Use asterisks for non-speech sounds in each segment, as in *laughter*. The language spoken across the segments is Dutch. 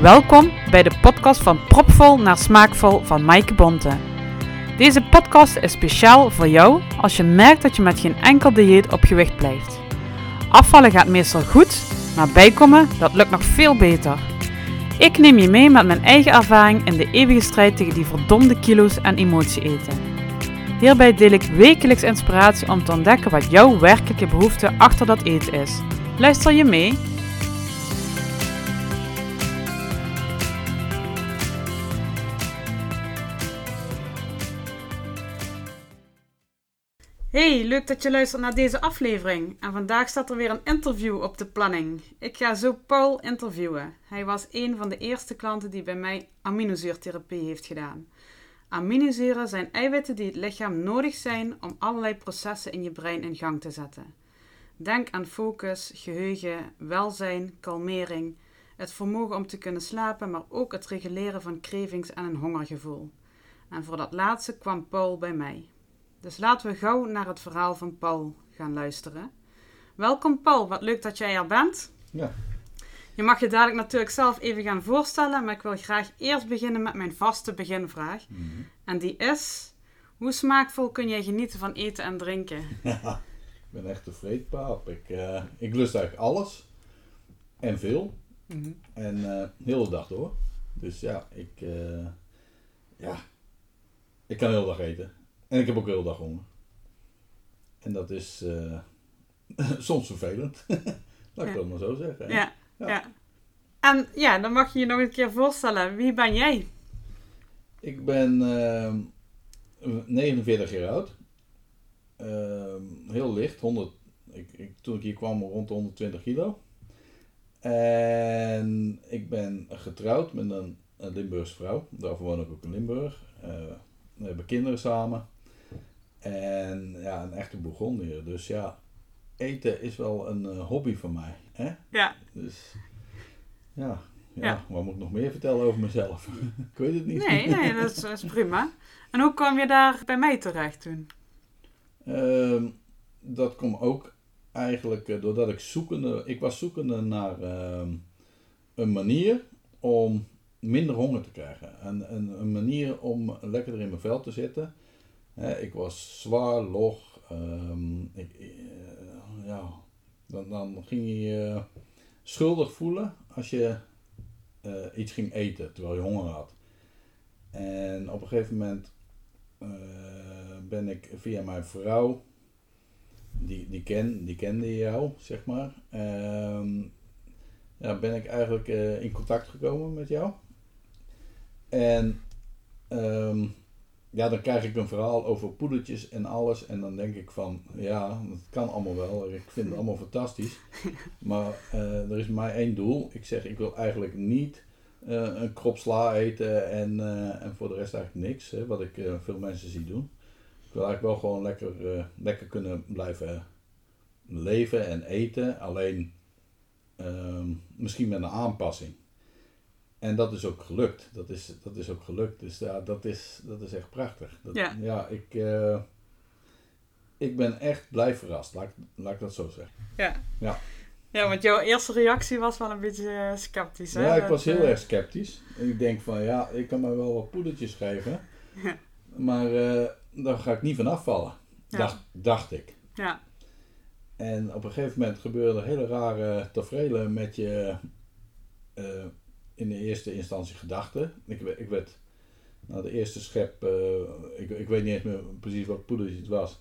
Welkom bij de podcast van Propvol naar Smaakvol van Maaike Bonte. Deze podcast is speciaal voor jou als je merkt dat je met geen enkel dieet op gewicht blijft. Afvallen gaat meestal goed, maar bijkomen dat lukt nog veel beter. Ik neem je mee met mijn eigen ervaring in de eeuwige strijd tegen die verdomde kilo's en emotie eten. Hierbij deel ik wekelijks inspiratie om te ontdekken wat jouw werkelijke behoefte achter dat eten is. Luister je mee? Hey, leuk dat je luistert naar deze aflevering. En vandaag staat er weer een interview op de planning. Ik ga zo Paul interviewen. Hij was een van de eerste klanten die bij mij aminozuurtherapie heeft gedaan. Aminozuren zijn eiwitten die het lichaam nodig zijn om allerlei processen in je brein in gang te zetten. Denk aan focus, geheugen, welzijn, kalmering, het vermogen om te kunnen slapen, maar ook het reguleren van cravings en een hongergevoel. En voor dat laatste kwam Paul bij mij. Dus laten we gauw naar het verhaal van Paul gaan luisteren. Welkom Paul, wat leuk dat jij er bent. Ja. Je mag je dadelijk natuurlijk zelf even gaan voorstellen, maar ik wil graag eerst beginnen met mijn vaste beginvraag. Mhm. En die is, hoe smaakvol kun jij genieten van eten en drinken? *laughs* ik ben echt een vreedpaap. Ik, eh, ik lust eigenlijk alles. En veel. Mhm. En eh heel de dag door. Dus ja, ik, eh, ja, ik kan heel dag eten. En ik heb ook heel dag honger. En dat is eh, *laughs* soms vervelend. *laughs* Laat ik dat maar zo zeggen. hè. Ja, Ja. En ja, dan mag je je nog een keer voorstellen. Wie ben jij? Ik ben ehm, 49 jaar oud. Ehm, heel licht. 100, ik, ik, toen ik hier kwam rond de 120 kilo. En ik ben getrouwd met een, een Limburgse vrouw. Daarvoor woon ik ook in Limburg. Eh, we hebben kinderen samen. En ja, een echte Bourgondier. Dus ja, eten is wel een eh, hobby van mij. Hè? Ja, Dus ja, ja, Ja. wat moet ik nog meer vertellen over mezelf? *laughs* ik weet het niet. nee, nee, *laughs* dat is, dat is prima. En hoe kwam je daar bij mij terecht toen? Ehm, dat kwam ook eigenlijk eh, doordat ik zoekende, ik was zoekende naar ehm, een manier om minder honger te krijgen. En, en een manier om lekkerder in mijn vel te zitten. Hè, ik was zwaar, log. ehm, eh, ja, dan, dan ging je je schuldig voelen als je eh, iets ging eten terwijl je honger had. En op een gegeven moment eh, ben ik via mijn vrouw, die, die, ken, die kende jou, zeg maar, ehm, ja, ben ik eigenlijk eh, in contact gekomen met jou. En ehm, ja, dan krijg ik een verhaal over poedertjes en alles. En dan denk ik van, ja, dat kan allemaal wel. Ik vind het allemaal fantastisch. *laughs* Maar eh, er is maar één doel. Ik zeg, ik wil eigenlijk niet eh, een krop sla eten en, eh, en voor de rest eigenlijk niks. Hè, wat ik veel mensen zie doen. Ik wil eigenlijk wel gewoon lekker, lekker kunnen blijven leven en eten. Alleen ehm, misschien met een aanpassing. En dat is ook gelukt. Dat is, dat is ook gelukt. Dus ja, dat is, dat is echt prachtig. Dat, Ja. ik, eh, ik ben echt blij verrast. Laat, ik- laat ik dat zo zeggen. Ja. Ja. Ja, want jouw eerste reactie was wel een beetje eh, sceptisch, hè? Ja, ik Dat, was heel eh, erg sceptisch. Ik denk van ja, ik kan mij wel wat poedertjes geven. Ja. Maar daar ga ik niet van afvallen. Ja. Dacht, dacht ik. Ja, En op een gegeven moment gebeurden hele rare tafereelen met je in de eerste instantie gedachten. Ik, ik werd, na de eerste schep, eh, ik, ik weet niet eens meer precies wat poedertje het was,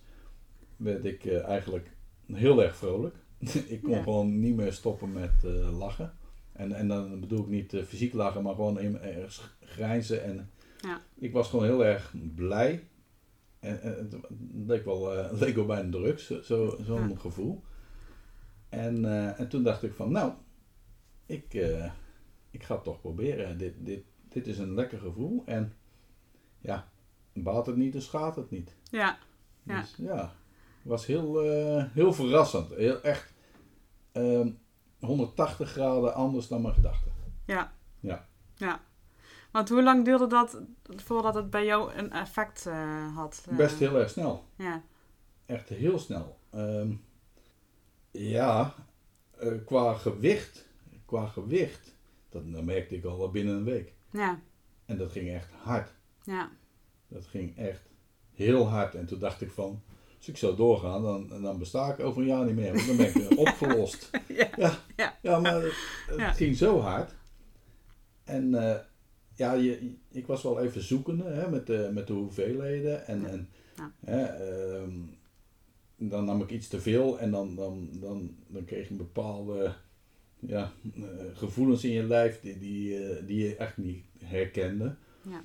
werd ik eh, eigenlijk heel erg vrolijk. *laughs* ik kon Ja. gewoon niet meer stoppen met eh, lachen. En, en dan bedoel ik niet fysiek lachen, maar gewoon in- ergens grijnzen. En Ja. ik was gewoon heel erg blij. En, en het leek wel, het leek wel bijna drugs, zo- zo- zo'n Ja. gevoel. En, en toen dacht ik van, nou, ik, ik ga het toch proberen. Dit, dit, dit is een lekker gevoel. En ja, baat het niet, dus schaadt het niet. ja, Ja. Dus ja, het was heel, eh, heel verrassend. Heel, echt ehm, 180 graden anders dan mijn gedachten. ja. Ja. Ja. Want hoe lang duurde dat voordat het bij jou een effect eh, had? Eh, Best heel erg snel. Ja, Echt heel snel. Ehm, ja, qua gewicht, qua gewicht Dat, dat merkte ik al binnen een week. Ja. En dat ging echt hard. Ja. Dat ging echt heel hard. En toen dacht ik van, als ik zo doorga, dan, dan besta ik over een jaar niet meer. Want dan ben ik *laughs* opgelost. Ja. Ja, Ja. ja maar het, ging zo hard. En eh, ja, je, ik was wel even zoekende hè, met, de, met de hoeveelheden. En, en hè, ehm, dan nam ik iets te veel en dan, dan, dan, dan kreeg je een bepaalde ja, eh, gevoelens in je lijf die, die, eh, die je echt niet herkende. Ja.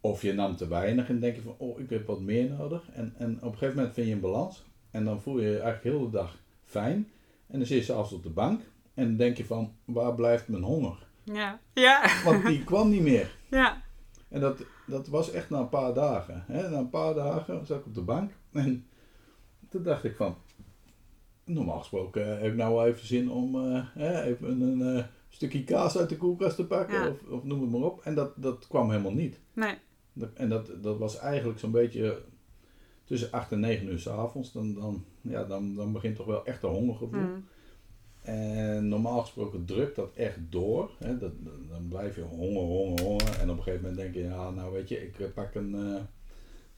Of je nam te weinig en denk je van, oh, ik heb wat meer nodig. En, en op een gegeven moment vind je een balans. En dan voel je je eigenlijk heel de dag fijn. En dan zit je s'avonds op de bank. En dan denk je van, waar blijft mijn honger? Ja. Ja. Want die kwam niet meer. *laughs* Ja. En dat, dat was echt na een paar dagen. Hè? Na een paar dagen zat ik op de bank. En toen dacht ik van, normaal gesproken heb ik nou wel even zin om eh, even een eh, stukje kaas uit de koelkast te pakken. Ja. Of, of noem het maar op. En dat, dat kwam helemaal niet. Nee. En dat, dat was eigenlijk zo'n beetje tussen 8 en 9 uur s'avonds. Dan, dan, ja, dan, dan begint toch wel echt een hongergevoel. Mm. En normaal gesproken drukt dat echt door. Hè? Dat, dan blijf je honger, honger, honger. En op een gegeven moment denk je, ja, nou weet je, ik eh, pak een, eh,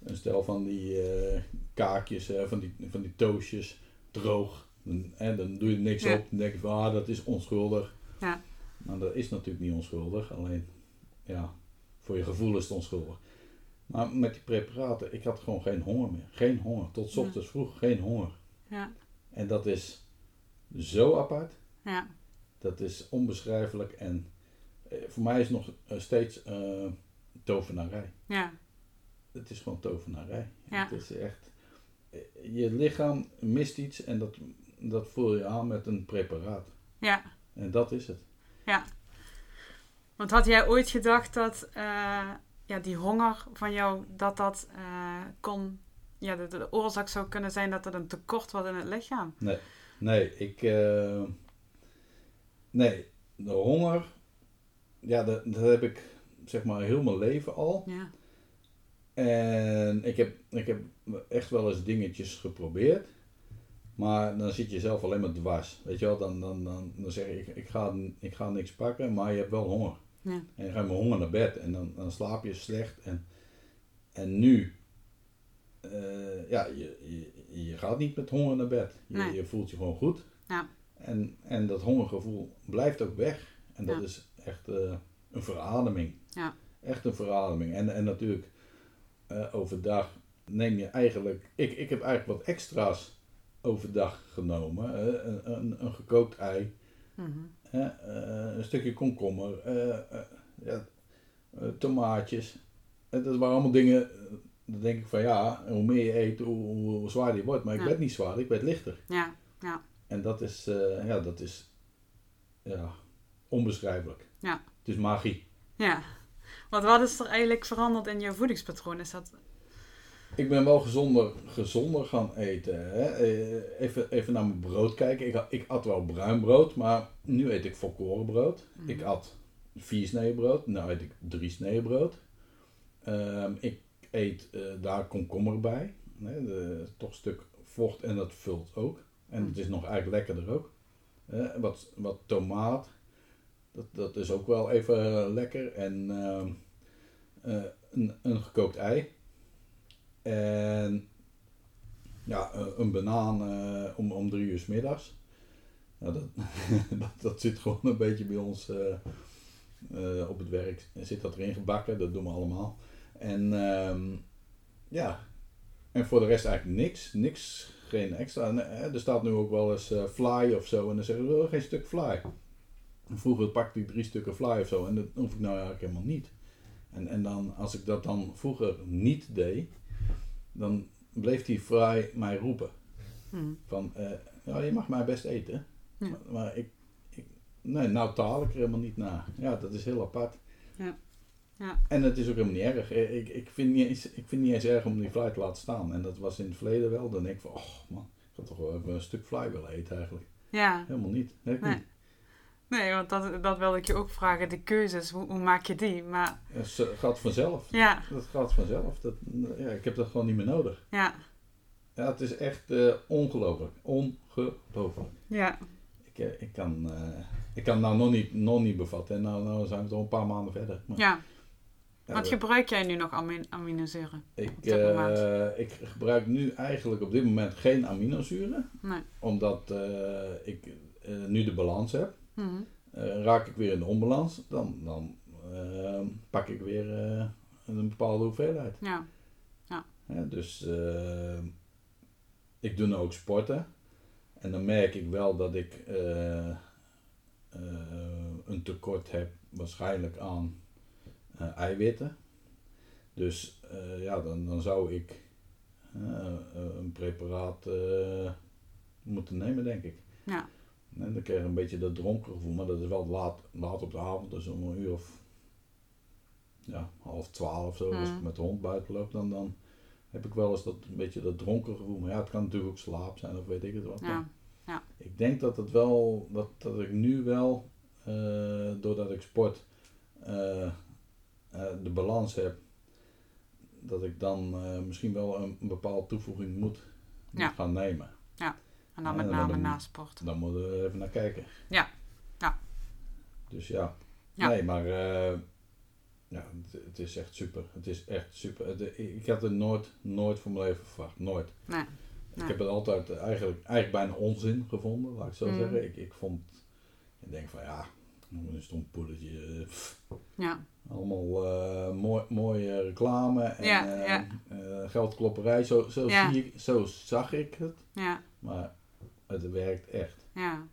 een stel van die eh, kaakjes, eh, van, die, van die toastjes, droog. En, dan doe je er niks Ja. op. Dan denk je van, ah, dat is onschuldig. Ja. Nou, dat is natuurlijk niet onschuldig. Alleen, ja, voor je gevoel is het onschuldig. Maar met die preparaten, ik had gewoon geen honger meer. Geen honger. Tot Ja. ochtends vroeg geen honger. Ja. En dat is zo apart. Ja. Dat is onbeschrijfelijk en eh, voor mij is het nog eh, steeds eh, tovenarij. Ja. Het is gewoon tovenarij. Ja. Het is echt, je lichaam mist iets en dat, dat voel je aan met een preparaat. Ja. En dat is het. Want had jij ooit gedacht dat eh, ja, die honger van jou, dat dat eh, kon, ja, de, de oorzaak zou kunnen zijn dat er een tekort was in het lichaam? Nee, ik, eh, nee, de honger, ja, dat, dat heb ik zeg maar heel mijn leven al. Ja. En ik heb, ik heb echt wel eens dingetjes geprobeerd. Maar dan zit je zelf alleen maar dwars. Weet je wel, dan, dan, dan, dan zeg ik, ik ga, ik ga niks pakken, maar je hebt wel honger. Ja. En je gaat met honger naar bed en dan, dan slaap je slecht. En, en nu, eh, ja, je, je, je gaat niet met honger naar bed. Je, Nee. je voelt je gewoon goed. Ja. En, en dat hongergevoel blijft ook weg. En dat Ja. is echt eh, een verademing. Ja. Echt een verademing. En, en natuurlijk, eh, overdag neem je eigenlijk... Ik, ik heb eigenlijk wat extra's overdag genomen. hè. een, een, een gekookt ei, Mhm. eh, een stukje komkommer, eh, eh, ja, eh, tomaatjes. Dat waren allemaal dingen... eh, Dan denk ik van ja, hoe meer je eet, hoe, hoe zwaarder je wordt. Maar ik werd niet zwaar, ik werd lichter. Ja. Ja. En dat is, eh, ja, dat is ja, onbeschrijfelijk. Ja. Het is magie. Ja. Want wat is er eigenlijk veranderd in jouw voedingspatroon? Is dat... Ik ben wel gezonder, gezonder gaan eten. Hè? Eh, Even, even naar mijn brood kijken. Ik, ik at wel bruin brood, maar nu eet ik volkorenbrood. Mhm. Ik at vier sneden brood, nu eet ik drie sneden brood. Ehm, ik eet eh, daar komkommer bij. Hè? De, toch een stuk vocht en dat vult ook. En het is nog eigenlijk lekkerder ook. Eh, wat, wat tomaat, dat, dat is ook wel even lekker. En ehm, eh, een, een gekookt ei. En ja, eh, een banaan eh, om, om drie uur 's middags. Nou, dat, *laughs* dat, zit gewoon een beetje bij ons op het werk. Zit dat erin gebakken, dat doen we allemaal. En ehm, ja, en voor de rest eigenlijk niks. Niks, geen extra. En, er staat nu ook wel eens fly of zo. En dan zeggen we, "Oh, geen stuk fly. Vroeger pakte ik drie stukken fly of zo. En dat hoef ik nou eigenlijk helemaal niet. En, en dan, als ik dat dan vroeger niet deed, dan bleef die fry mij roepen. Mhm. Van, eh, ja, je mag mij best eten. Ja. Maar, maar ik, ik, nee, nou taal ik er helemaal niet naar. Ja, dat is heel apart. Ja. Ja. En het is ook helemaal niet erg. Eh, Ik, ik, vind niet eens, ik vind niet eens erg om die fly te laten staan. En dat was in het verleden wel. Dan denk ik van, oh man, ik had toch wel even een stuk fly willen eten eigenlijk. Ja. Helemaal niet. Nee. niet. Nee, want dat, dat wilde ik je ook vragen. De keuzes, hoe, hoe maak je die? Maar Het gaat vanzelf. ja, Dat gaat vanzelf. Dat, ja, ik heb dat gewoon niet meer nodig. ja, Ja, het is echt eh, ongelooflijk. Ongelooflijk. ja, Ik, eh, ik, kan, eh, ik kan het nou nog niet, nog niet bevatten. En nou, nou zijn we toch een paar maanden verder. Maar, Ja. ja, Wat gebruik jij nu nog amin aminozuren? ik, eh, ik gebruik nu eigenlijk op dit moment geen aminozuren. Nee. Omdat ik nu de balans heb. Mhm. Eh, raak ik weer in de onbalans, dan, dan eh, pak ik weer eh, een bepaalde hoeveelheid. Ja. Hè, dus eh, ik doe nu ook sporten. En dan merk ik wel dat ik eh, een tekort heb waarschijnlijk aan eiwitten. Dus ja, dan, dan zou ik een preparaat moeten nemen, denk ik. Ja. En dan krijg je een beetje dat dronken gevoel, maar dat is wel laat, laat op de avond, dus om een uur of ja, half twaalf zo, als ik Mm. met de hond buiten loop, dan, dan heb ik wel eens dat een beetje dat dronken gevoel. Maar ja, het kan natuurlijk ook slaap zijn of weet ik het wat. Ja. Ik denk dat het wel, dat, dat ik nu wel, eh, doordat ik sport, eh, eh, de balans heb, dat ik dan misschien wel een, een bepaalde toevoeging moet, moet Ja. gaan nemen. En dan Ja, met name dan- na sport. Dan moeten we even naar kijken. Ja. Ja. Dus ja. Ja. Nee, maar eh, ja, het, het is echt super. Het is echt super. Het- ik had het nooit, nooit voor mijn leven verwacht. Nooit. Nee. Ik heb het altijd eigenlijk, eigenlijk bijna onzin gevonden, laat ik zo Mm. zeggen. Ik, ik vond, ik denk van ja, een stom poedertje. eh, Ja. allemaal eh, mooi, mooie reclame en Ja, eh, ja. eh, geldklopperij. Zo, zo, Ja. zie ik, zo zag ik het. Ja. Maar het werkt echt. Ja.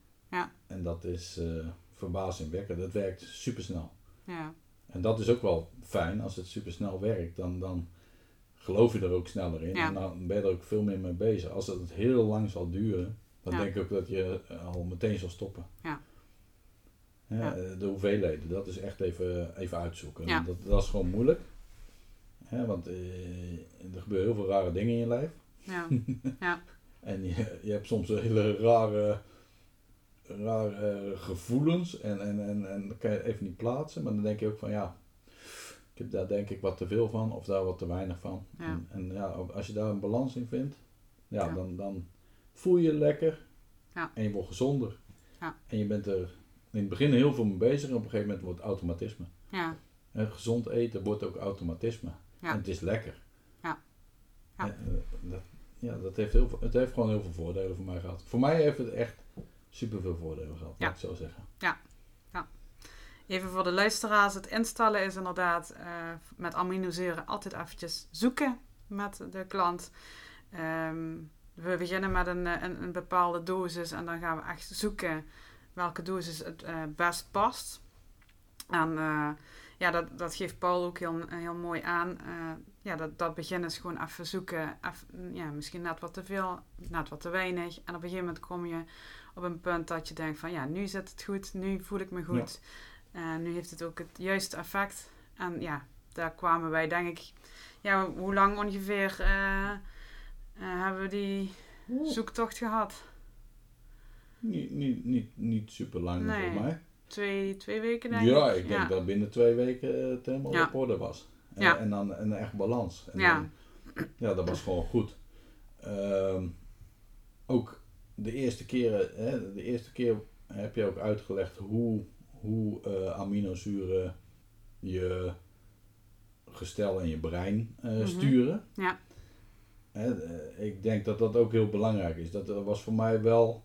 En dat is eh verbazingwekkend. Het werkt supersnel. Ja. En dat is ook wel fijn. Als het supersnel werkt, dan, dan geloof je er ook sneller in. Ja. En dan ben je er ook veel meer mee bezig. Als het heel lang zal duren, dan Ja. denk ik ook dat je eh, al meteen zal stoppen. Ja. Ja. eh, De hoeveelheden, dat is echt even, even uitzoeken. Ja. Dat, dat is gewoon moeilijk. Hè, want eh, er gebeuren heel veel rare dingen in je lijf. Ja. *laughs* En je, je hebt soms hele rare, rare gevoelens en, en, en, en dat kan je even niet plaatsen. Maar dan denk je ook van ja, ik heb daar denk ik wat te veel van of daar wat te weinig van. Ja. En, en ja, als je daar een balans in vindt, ja, Ja. Dan, dan voel je je lekker Ja. en je wordt gezonder. Ja. En je bent er in het begin heel veel mee bezig en op een gegeven moment wordt het automatisme. Ja. En gezond eten wordt ook automatisme. En het is lekker. Ja. En, eh, dat, ja, dat heeft heel veel, het heeft gewoon heel veel voordelen voor mij gehad. Voor mij heeft het echt super veel voordelen gehad, Ja. laat ik zo zeggen. Even voor de luisteraars, het instellen is inderdaad eh, met aminozuren altijd eventjes zoeken met de klant. Ehm, we beginnen met een, eh, een, een bepaalde dosis en dan gaan we echt zoeken welke dosis het eh, best past. En ja, dat, dat geeft Paul ook heel, heel mooi aan. Eh, ja, dat, dat beginnen is gewoon even zoeken. Even, ja, misschien net wat te veel, net wat te weinig. En op een gegeven moment kom je op een punt dat je denkt van ja, nu zit het goed, nu voel ik me goed. En nu heeft het ook het juiste effect. En ja, daar kwamen wij denk ik... Ja, hoe lang ongeveer eh, eh, hebben we die zoektocht gehad? Niet, niet, niet, niet super lang Nee, voor mij. Twee, twee weken denk Ja, ik. ik denk ja. dat binnen twee weken het helemaal Ja. op orde was. En, Ja. en dan een echt balans. En Ja. dan- ja, dat was gewoon goed. Ehm, ook de eerste keren, hè, de eerste keer heb je ook uitgelegd hoe, hoe eh, aminozuren je gestel en je brein eh, Mhm. sturen. Ja. Hè, eh, ik denk dat dat ook heel belangrijk is. Dat was voor mij wel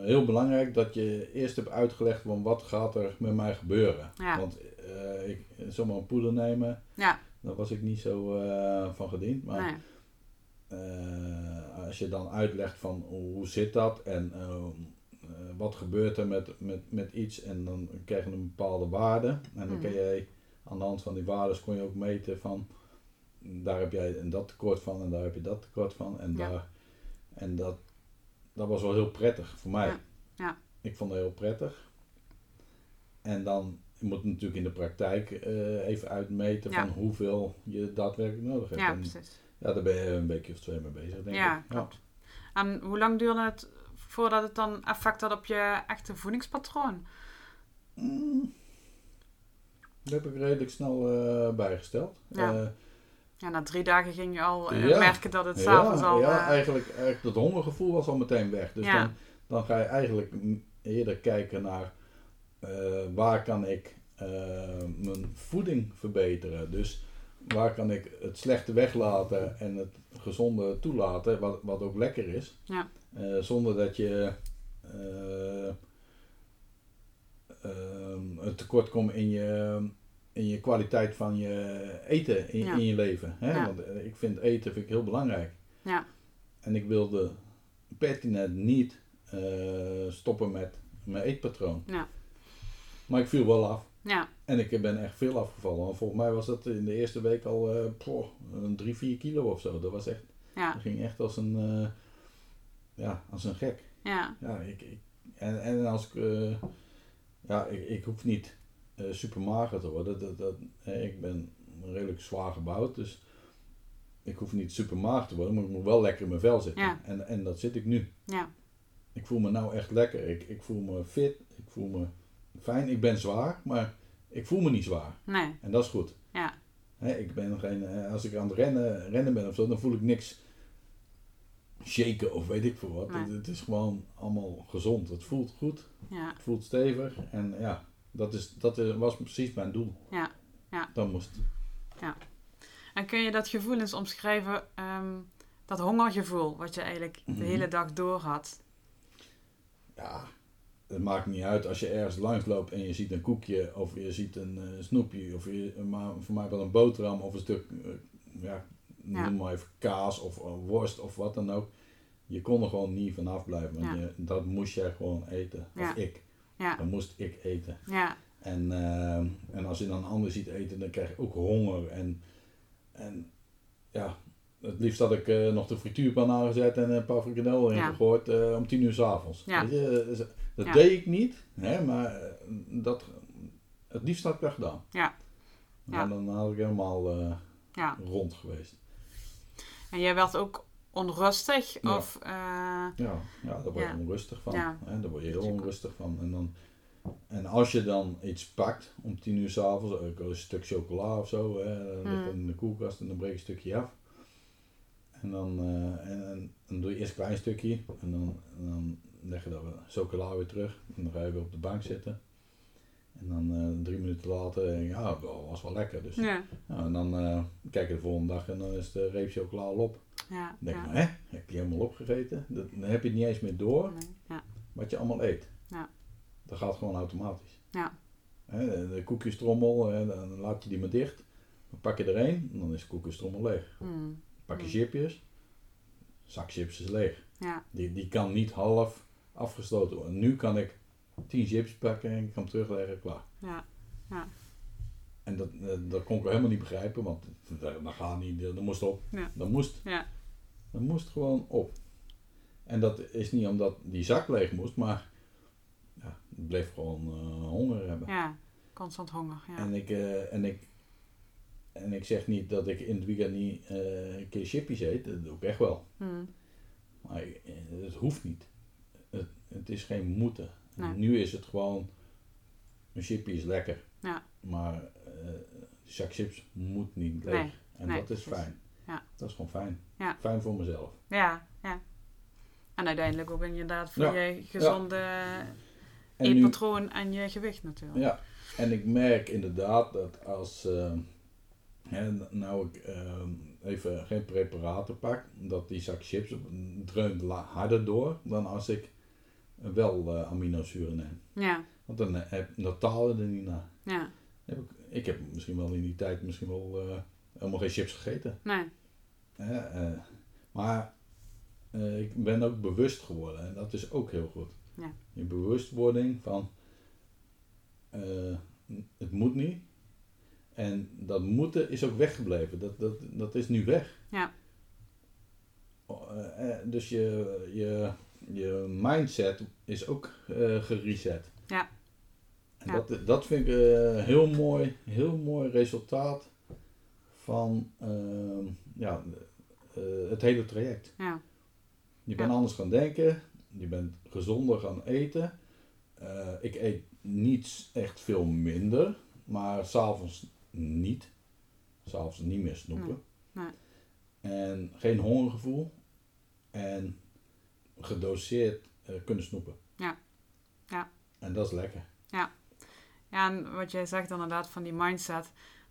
heel belangrijk dat je eerst hebt uitgelegd van wat gaat er met mij gebeuren. Ja. Want eh, ik zomaar een poeder nemen, Ja, daar was ik niet zo eh, van gediend. Maar nee. eh, als je dan uitlegt van hoe zit dat en eh, eh, wat gebeurt er met, met, met iets en dan krijg je een bepaalde waarde. En dan Mhm. kun je aan de hand van die waarden kon je ook meten van daar heb jij en dat tekort van en daar heb je dat tekort van. En, Ja. daar, en dat, dat was wel heel prettig voor mij. Ja. Ja. Ik vond het heel prettig. En dan je moet natuurlijk in de praktijk eh, even uitmeten Ja. van hoeveel je daadwerkelijk nodig hebt. Ja, En precies. ja, daar ben je een weekje of twee mee bezig, denk Ja, ik. klopt. En hoe lang duurde het voordat het dan effect had op je echte voedingspatroon? Mm. Dat heb ik redelijk snel eh, bijgesteld. Ja. Eh, Ja, na drie dagen ging je al Ja. merken dat het s'avonds al... ja eigenlijk, eigenlijk dat hongergevoel was al meteen weg. Dus Ja. dan, dan ga je eigenlijk eerder kijken naar waar kan ik eh, mijn voeding verbeteren. Dus waar kan ik het slechte weglaten en het gezonde toelaten, wat, wat ook lekker is. Ja. Eh, zonder dat je eh, ehm, een tekort komt in je, in je kwaliteit van je eten in, Ja. in je leven. Hè? Ja. Want eh, ik vind eten vind ik heel belangrijk. Ja. En ik wilde pertinent niet eh, stoppen met mijn eetpatroon. Ja. Maar ik viel wel af. Ja. En ik ben echt veel afgevallen. Want volgens mij was dat in de eerste week al eh poh, een 3, 4 kilo of zo. Dat was echt, Ja. dat ging echt als een, eh, ja, als een gek. Ja. Ja, ik, ik, en, en als ik, eh, ja, ik, ik hoef niet super mager te worden. Dat, dat, ik ben redelijk zwaar gebouwd, dus ik hoef niet super mager te worden, maar ik moet wel lekker in mijn vel zitten. Ja. En, en dat zit ik nu. Ja. Ik voel me nou echt lekker. Ik, ik voel me fit, ik voel me fijn. Ik ben zwaar, maar ik voel me niet zwaar. Nee. En dat is goed. Ja. Ik ben geen, eh, als ik aan het rennen, rennen ben of zo, dan voel ik niks shaken of weet ik veel wat. Nee. Het, het is gewoon allemaal gezond. Het voelt goed, Ja. het voelt stevig. En ja, dat, is, dat was precies mijn doel. Ja. Ja. Dat moest. En kun je dat gevoel eens omschrijven, ehm, dat hongergevoel, wat je eigenlijk Mhm. de hele dag door had? Ja, het maakt niet uit als je ergens langs loopt en je ziet een koekje of je ziet een eh, snoepje of je, maar voor mij wel een boterham of een stuk, eh, ja, Ja. noem maar even kaas of een worst of wat dan ook. Je kon er gewoon niet vanaf blijven, want Ja. je, dat moest jij gewoon eten. Ja. Of ik. Dan moest ik eten. Ja. En, eh, en als je dan een ander ziet eten, dan krijg je ook honger. En, en ja, het liefst had ik eh, nog de frituurpan aangezet en een paar frikandel erin Ja. gegooid eh, om tien uur s'avonds. Ja. Weet je, eh, dat Ja. deed ik niet, hè, maar dat, het liefst had ik dat gedaan. Ja. Ja. dan had ik helemaal Ja. rond geweest. En jij werd ook onrustig? Ja. Of, Ja, ja daar word je onrustig van. Ja. Hè, daar word je heel onrustig van. En, dan, en als je dan iets pakt om tien uur s'avonds, een stuk chocola of zo, hè, ligt Mm. in de koelkast en dan breek je een stukje af. En dan, eh, en, en, dan doe je eerst een klein stukje en dan, en dan leg je dat chocola weer terug. En dan ga je weer op de bank zitten. En dan eh, drie minuten later, ja, dat was wel lekker. Dus, ja. ja, en dan eh, kijk je de volgende dag en dan is de reep chocola al op. Ja. Dan denk je, ja. nou, hè, heb je helemaal opgegeten? Dat- Dan heb je het niet eens meer door Nee. Ja. wat je allemaal eet. Ja. Dat gaat gewoon automatisch. Ja. Hè, de koekjestrommel, hè, dan laat je die maar dicht. Dan pak je er één en dan is de koekjestrommel leeg. Mm. Pak je Mm. chipjes, zak chips is leeg. Ja. Die, die kan niet half afgesloten worden. Nu kan ik 10 chips pakken en ik kan hem terugleggen, klaar. Ja. En dat, eh, dat kon ik wel helemaal niet begrijpen, want dat, gaat niet, dat moest op. Ja. Dat moest. Ja. Dat moest gewoon op. En dat is niet omdat die zak leeg moest, maar ja, ik bleef gewoon eh, honger hebben. Ja. Constant honger. Ja. En, ik, eh, en, ik, en ik zeg niet dat ik in het weekend niet eh, een keer chippies eet, dat doe ik echt wel. Mm. Maar ik- eh, het hoeft niet. Het, het is geen moeten. Nee. Nu is het gewoon, een chippy is lekker. Ja. Maar zak chips moet niet leeg. Nee, en nee, dat is precies. fijn. Ja. Dat is gewoon fijn. Ja. Fijn voor mezelf. Ja. Ja. En uiteindelijk ook inderdaad voor je gezonde En nu, eetpatroon en je gewicht natuurlijk. ja, en ik merk inderdaad dat als hè, nou ik eh, even geen preparaten pak, dat die zak chips dreunt harder door dan als ik wel eh, aminozuren neem. Ja. Want dan, eh, heb, talen er niet naar. Ja. Heb ik, ik heb misschien wel in die tijd misschien wel eh, helemaal geen chips gegeten. Nee. Maar ik ben ook bewust geworden en dat is ook heel goed. Ja. Je bewustwording van het moet niet. En dat moeten is ook weggebleven. Dat, dat, dat is nu weg. Ja. Eh, eh, dus je, je, je mindset is ook eh, gereset. Ja. En Ja. dat, dat vind ik een heel mooi, heel mooi resultaat van ehm, ja, het hele traject. Ja. Je bent Ja. anders gaan denken, je bent gezonder gaan eten. Ik eet niet echt veel minder, maar s'avonds niet. S'avonds niet meer snoepen. Nee. En geen hongergevoel. En gedoseerd eh, kunnen snoepen. Ja. Ja. En dat is lekker. Ja, en wat jij zegt inderdaad van die mindset.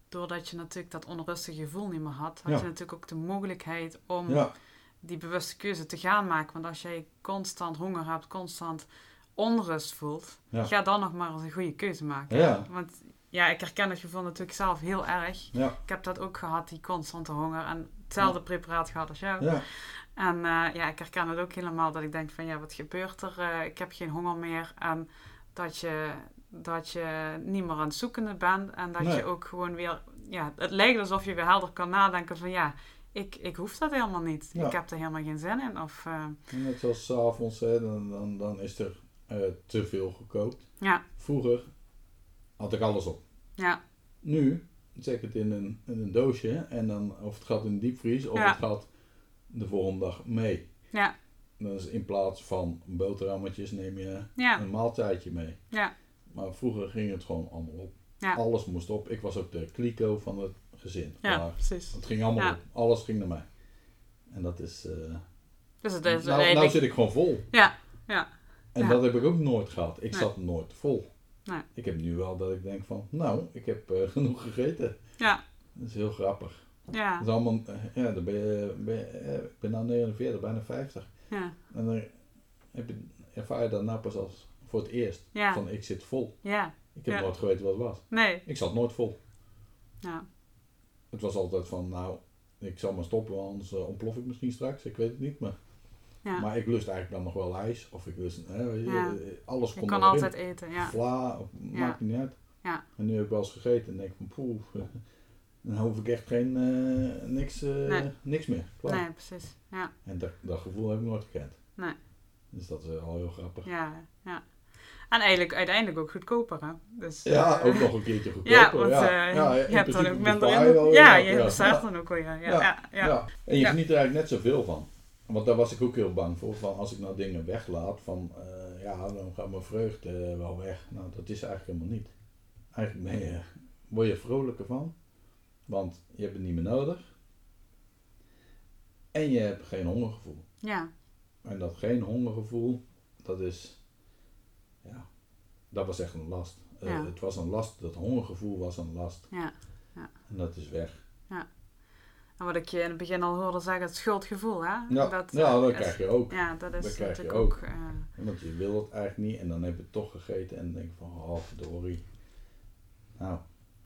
Doordat je natuurlijk dat onrustige gevoel niet meer had, had Ja. je natuurlijk ook de mogelijkheid om Ja, die bewuste keuze te gaan maken. Want als jij constant honger hebt, constant onrust voelt, Ja. ga dan nog maar eens een goede keuze maken. Ja. Want ja, ik herken dat gevoel natuurlijk zelf heel erg. ja, Ik heb dat ook gehad, die constante honger. En hetzelfde preparaat gehad als jou. ja. En eh, ja, ik herken het ook helemaal dat ik denk van ja, wat gebeurt er? Eh, ik heb geen honger meer. En dat je, dat je niet meer aan het zoeken bent. En dat Nee. je ook gewoon weer... Ja, het lijkt alsof je weer helder kan nadenken van ja, ik, ik hoef dat helemaal niet. Ik heb er helemaal geen zin in. Of eh, net zoals s'avonds, dan, dan, dan is er te veel gekookt. ja, Vroeger had ik alles op. ja, Nu zet ik het in een, in een doosje en dan, of het gaat in de diepvries of Ja. het gaat de volgende dag mee. ja, Dan is in plaats van boterhammetjes neem je ja, een maaltijdje mee. ja, Maar vroeger ging het gewoon allemaal op. Ja. Alles moest op. Ik was ook de kliko van het gezin. ja, Maar precies. het ging allemaal Ja. op. Alles ging naar mij. En dat is... eh, Dus het is nou, nou zit ik gewoon vol. Ja, ja, En dat heb ik ook nooit gehad. Ik Nee. zat nooit vol. Nee. Ik heb nu wel dat ik denk van, nou, ik heb eh, *laughs* genoeg gegeten. ja, Dat is heel grappig. ja, Dat is allemaal, eh, ja, dan ben je, ben je- eh, ik ben nu 49, bijna 50. ja, En dan heb je, ervaar je dat nou pas als voor het eerst. ja, Van ik zit vol. ja. Ik heb Ja. nooit geweten wat het was. Nee, Ik zat nooit vol. ja, Het was altijd van, nou, ik zal maar stoppen, want anders ontplof ik misschien straks. Ik weet het niet, maar, ja. maar ik lust eigenlijk dan nog wel ijs. Of ik lust, hè, Ja. alles Je komt kan erin. altijd eten, ja. Vla, of- maakt niet uit. Ja. En nu heb ik wel eens gegeten en denk van, poeh, *laughs* dan hoef ik echt geen, eh, niks, eh, Nee. niks meer. Klaar. Nee, precies. Ja, En dat, dat gevoel heb ik nooit gekend. Nee. Dus dat is al heel grappig. ja, ja. En eigenlijk uiteindelijk ook goedkoper, hè? Dus, Ja, eh, ook nog een keertje goedkoper. *laughs* Ja, want ja. je hebt dan ook minder in. ja, je Ja. dan ook weer. Ja, ja, Ja. En je geniet er eigenlijk net zoveel van. Want daar was ik ook heel bang voor. Van als ik nou dingen weglaat, van eh, ja, dan gaat mijn vreugde wel weg. Nou, dat is eigenlijk helemaal niet. Eigenlijk ben je, word je vrolijker van. Want je hebt het niet meer nodig. En je hebt geen hongergevoel. Ja, En dat geen hongergevoel, dat is, ja, dat was echt een last. Eh, Ja. het was een last, dat hongergevoel was een last. ja. En dat is weg. En wat ik je in het begin al hoorde zeggen, het schuldgevoel, hè? Ja, dat, ja eh, dat is- krijg je ook. Ja, dat is Dat krijg je natuurlijk ook. ook... eh, Want je wil het eigenlijk niet en dan heb je het toch gegeten en dan denk je van, oh verdorie. Nou,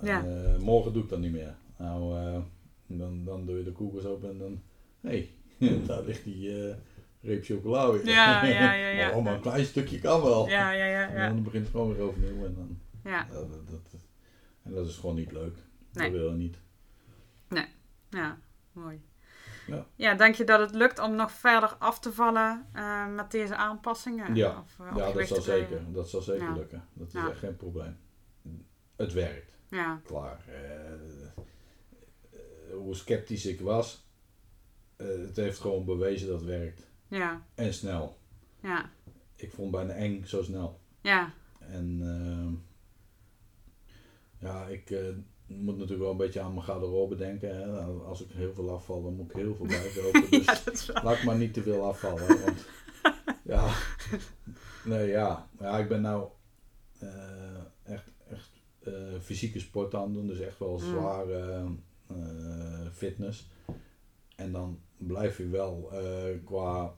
Ja. eh, morgen doe ik dat niet meer. Nou, eh, dan, dan doe je de koelkast open en dan, hé, hey, *laughs* daar ligt die eh, reep chocola weer. Ja, ja, ja, *laughs* ja. maar allemaal een klein stukje kan wel. ja, ja, ja, En *laughs* ja. dan begint het gewoon weer overnieuw en dan, Ja, ja, dat, dat, en dat is gewoon niet leuk. Nee. Dat wil je niet. Ja, mooi. Ja. Ja, denk je dat het lukt om nog verder af te vallen eh, met deze aanpassingen? Ja. Of, eh, Ja, dat zal zeker, dat zal zeker Ja. lukken. Dat is echt geen probleem. Het werkt. Ja, klaar. Eh, hoe sceptisch ik was, het heeft gewoon bewezen dat het werkt. ja, En snel. ja, Ik vond bijna eng zo snel. ja, En ehm, ja, ik moet natuurlijk wel een beetje aan mijn garderobe denken. Hè. Nou, Als ik heel veel afval, dan moet ik heel veel blijven lopen. *laughs* Dus ja, dat is wel... laat ik maar niet te veel afvallen. Want *laughs* ja, nee ja. Ja, ik ben nou eh, echt, echt eh, fysieke sport aan het doen. Dus echt wel Mm. zware eh, fitness. En dan blijf je wel qua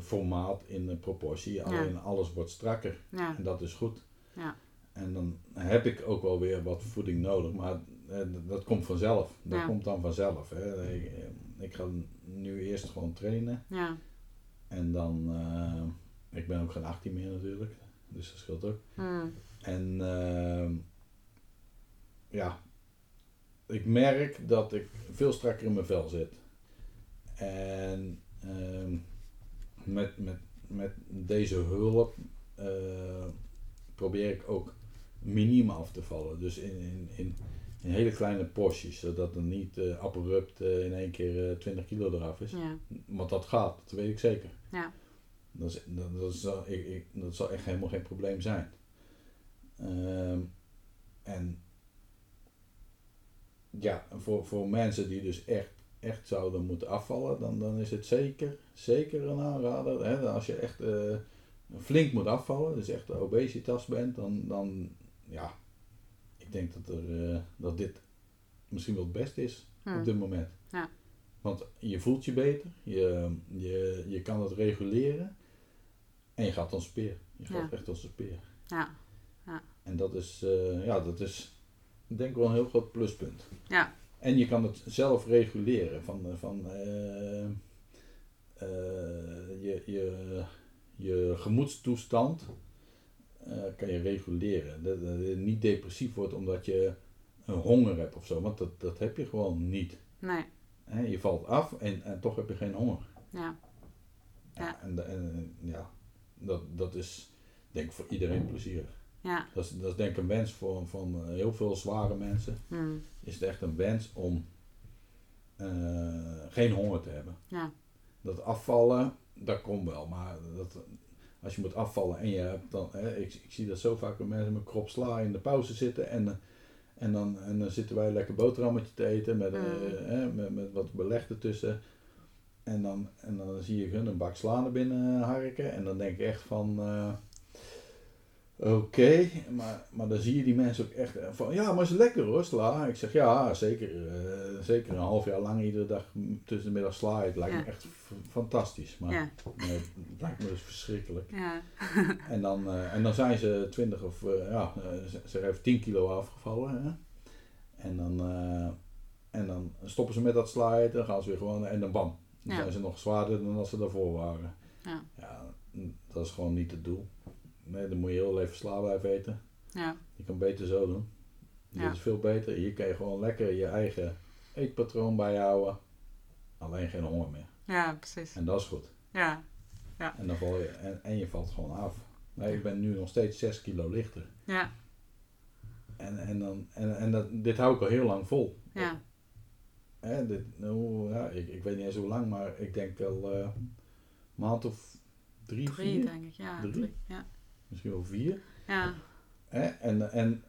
formaat in de proportie. Alleen alles wordt strakker. Ja, En dat is goed. Ja. En dan heb ik ook wel weer wat voeding nodig. Maar eh, dat komt vanzelf. Dat Ja. komt dan vanzelf. Hè. Ik, ik ga nu eerst gewoon trainen. ja, En dan, eh, ik ben ook geen 18 meer natuurlijk, dus dat scheelt ook. En ehm, ja, ik merk dat ik veel strakker in mijn vel zit. En ehm, met, met, met deze hulp eh, probeer ik ook miniem af te vallen. Dus in, in, in, in hele kleine porties, zodat er niet eh abrupt eh, in één keer eh, 20 kilo eraf is. ja, Want dat gaat, dat weet ik zeker. Ja. Dat, is, dat, dat, zal, ik, ik, dat zal echt helemaal geen probleem zijn. Ehm, en ja, voor, voor mensen die dus echt, echt zouden moeten afvallen, dan, dan is het zeker, zeker een aanrader. Hè? Als je echt eh, flink moet afvallen, dus echt obesitas bent, dan, dan ja, ik denk dat, er, eh, dat dit misschien wel het beste is op dit moment. Ja. Want je voelt je beter, je, je, je kan het reguleren en je gaat als speer. Je gaat Ja. echt als een speer. Ja. En dat is, eh, ja, dat is denk ik wel een heel groot pluspunt. Ja. En je kan het zelf reguleren van, eh, van je, je, je gemoedstoestand eh, kan je reguleren. Dat, dat je niet depressief wordt omdat je een honger hebt of zo, want dat, dat heb je gewoon niet. Nee. Je valt af en, en toch heb je geen honger. Ja. Ja. En, en ja, dat, dat is denk ik voor iedereen plezierig. Ja. Dat is, dat is denk ik een wens voor, van heel veel zware mensen. Hm. Is het echt een wens om eh, geen honger te hebben. Ja. Dat afvallen, dat komt wel. Maar dat, als je moet afvallen en je hebt dan... Hè, ik, ik zie dat zo vaak bij mensen met krop sla in de pauze zitten. En, eh, en, dan, en dan zitten wij lekker boterhammetje te eten met, eh, Mm. hè, met, met wat beleg ertussen. En dan, en dan zie je hun een bak sla naar binnen harken. En dan denk ik echt van... eh, Oké, maar, maar dan zie je die mensen ook echt van, ja, maar is lekker hoor, sla. Ik zeg, ja, zeker, eh, zeker een half jaar lang iedere dag tussen de middag sla. Het lijkt me echt fantastisch, maar Ja. nee, het lijkt me dus verschrikkelijk. Ja. *laughs* En dan, eh, en dan zijn ze 20 of, eh, ja, eh, ze, heeft 10 kilo afgevallen. Hè? En, dan, eh, en dan stoppen ze met dat sla dan gaan ze weer gewoon, en dan bam. Dan zijn ze nog zwaarder dan als ze daarvoor waren. Ja. ja, dat is gewoon niet het doel. Nee, dan moet je heel even sla blijven eten. Ja. Je kan beter zo doen. Dit Ja. is veel beter. Hier kan je gewoon lekker je eigen eetpatroon bijhouden. Alleen geen honger meer. Ja, precies. En dat is goed. Ja. En, dan val je, en, en je valt gewoon af. Nee, ik ben nu nog steeds 6 kilo lichter. Ja. En, en, dan, en, en dat, dit hou ik al heel lang vol. Ja. Hè, dit, nou, ja, ik, ik weet niet eens hoe lang, maar ik denk wel eh, een maand of drie, Drie, vier. denk ik. Ja. Drie? Drie. Ja. Misschien wel vier. Ja. Hè? En, en